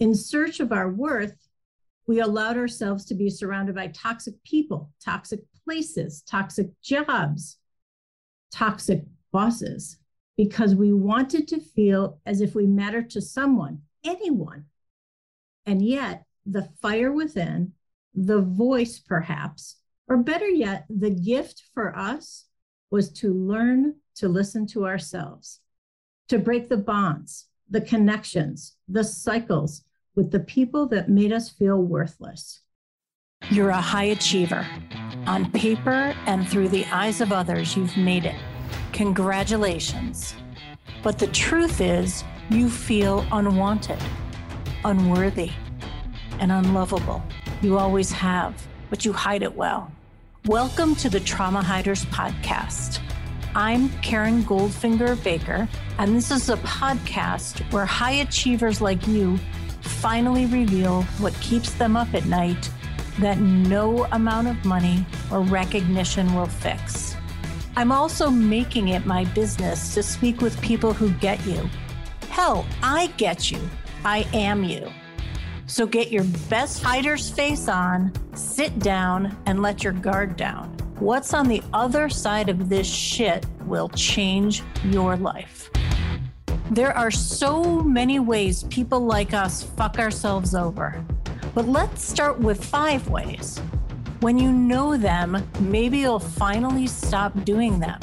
In search of our worth, we allowed ourselves to be surrounded by toxic people, toxic places, toxic jobs, toxic bosses, because we wanted to feel as if we mattered to someone, anyone. And yet, the fire within, the voice perhaps, or better yet, the gift for us was to learn to listen to ourselves, to break the bonds, the connections, the cycles with the people that made us feel worthless. You're a high achiever. On paper and through the eyes of others, you've made it. Congratulations. But the truth is, you feel unwanted, unworthy, and unlovable. You always have, but you hide it well. Welcome to the Trauma Hiders Podcast. I'm Karen Goldfinger Baker, and this is a podcast where high achievers like you finally reveal what keeps them up at night that no amount of money or recognition will fix. I'm also making it my business to speak with people who get you. Hell, I get you. I am you. So get your best hider's face on, sit down, and let your guard down. What's on the other side of this shit will change your life. There are so many ways people like us fuck ourselves over. But let's start with five ways. When you know them, maybe you'll finally stop doing them.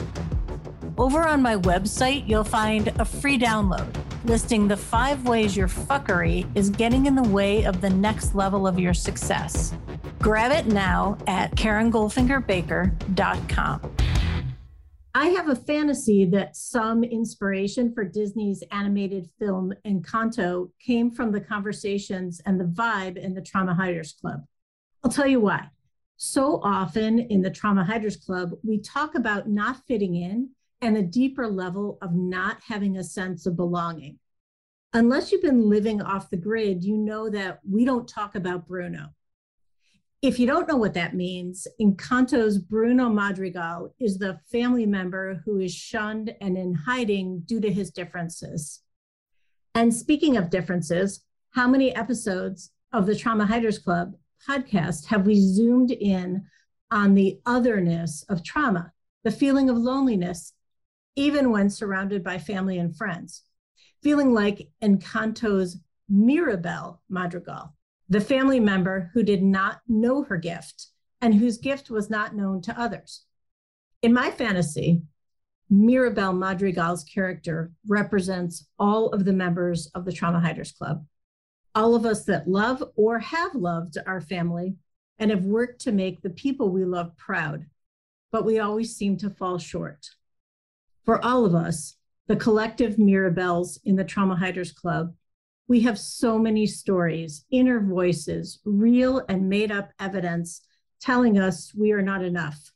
Over on my website, you'll find a free download listing the five ways your fuckery is getting in the way of the next level of your success. Grab it now at KarenGoldfingerBaker.com. I have a fantasy that some inspiration for Disney's animated film Encanto came from the conversations and the vibe in the Trauma Hiders Club. I'll tell you why. So often in the Trauma Hiders Club, we talk about not fitting in and a deeper level of not having a sense of belonging. Unless you've been living off the grid, you know that we don't talk about Bruno. If you don't know what that means, Encanto's Bruno Madrigal is the family member who is shunned and in hiding due to his differences. And speaking of differences, how many episodes of the Trauma Hiders Club podcast have we zoomed in on the otherness of trauma, the feeling of loneliness even when surrounded by family and friends, feeling like Encanto's Mirabel Madrigal, the family member who did not know her gift and whose gift was not known to others. In my fantasy, Mirabel Madrigal's character represents all of the members of the Trauma Hiders Club, all of us that love or have loved our family and have worked to make the people we love proud, but we always seem to fall short for all of us, the collective Mirabels in the Trauma Hiders Club, we have so many stories, inner voices, real and made up evidence telling us we are not enough,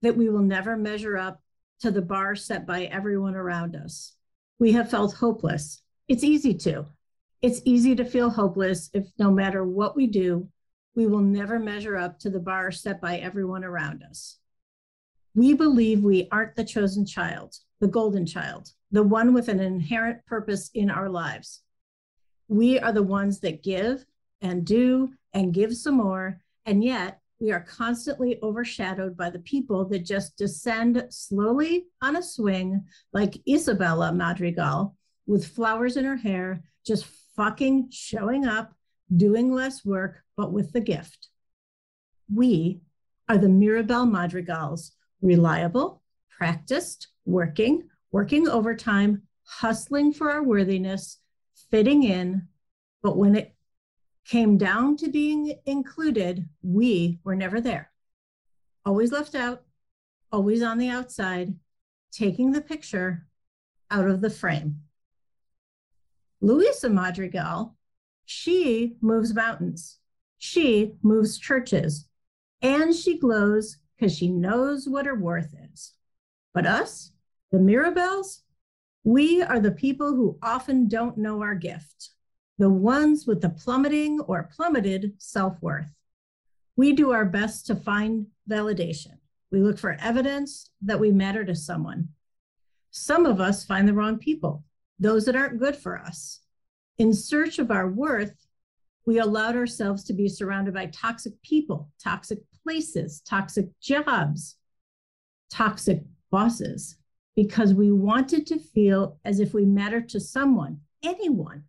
that we will never measure up to the bar set by everyone around us. We have felt hopeless. It's easy to. It's easy to feel hopeless if no matter what we do, we will never measure up to the bar set by everyone around us. We believe we aren't the chosen child, the golden child, the one with an inherent purpose in our lives. We are the ones that give and do and give some more, and yet we are constantly overshadowed by the people that just descend slowly on a swing, like Isabella Madrigal, with flowers in her hair, just fucking showing up, doing less work, but with the gift. We are the Mirabel Madrigals reliable, practiced, working, working overtime, hustling for our worthiness, fitting in. But when it came down to being included, we were never there. Always left out, always on the outside, taking the picture out of the frame. Luisa Madrigal, she moves mountains, she moves churches, and she glows because she knows what her worth is. But us, the Mirabels, we are the people who often don't know our gift, the ones with the plummeting or plummeted self worth. We do our best to find validation. We look for evidence that we matter to someone. Some of us find the wrong people, those that aren't good for us. In search of our worth, We allowed ourselves to be surrounded by toxic people, toxic places, toxic jobs, toxic bosses, because we wanted to feel as if we mattered to someone, anyone.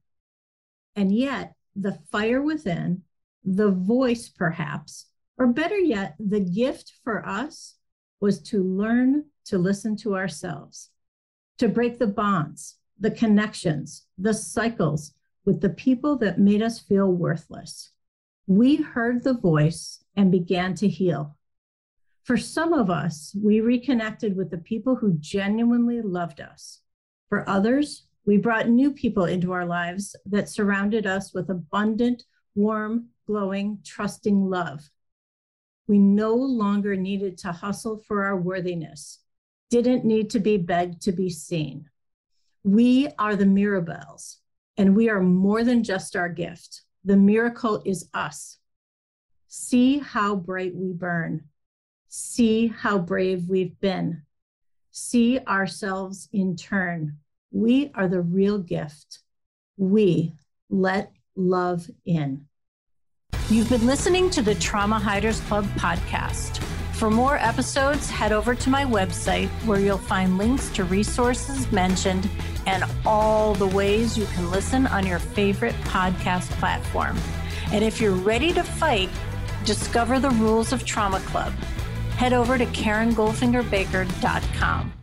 And yet, the fire within, the voice perhaps, or better yet, the gift for us was to learn to listen to ourselves, to break the bonds, the connections, the cycles with the people that made us feel worthless. We heard the voice and began to heal. For some of us, we reconnected with the people who genuinely loved us. For others, we brought new people into our lives that surrounded us with abundant, warm, glowing, trusting love. We no longer needed to hustle for our worthiness, didn't need to be begged to be seen. We are the Mirabels, and we are more than just our gift. The miracle is us. See how bright we burn. See how brave we've been. See ourselves in turn. We are the real gift. We let love in. You've been listening to the Trauma Hiders Club podcast. For more episodes, head over to my website where you'll find links to resources mentioned and all the ways you can listen on your favorite podcast platform. And if you're ready to fight, discover the rules of Trauma Club. Head over to KarenGoldfingerBaker.com.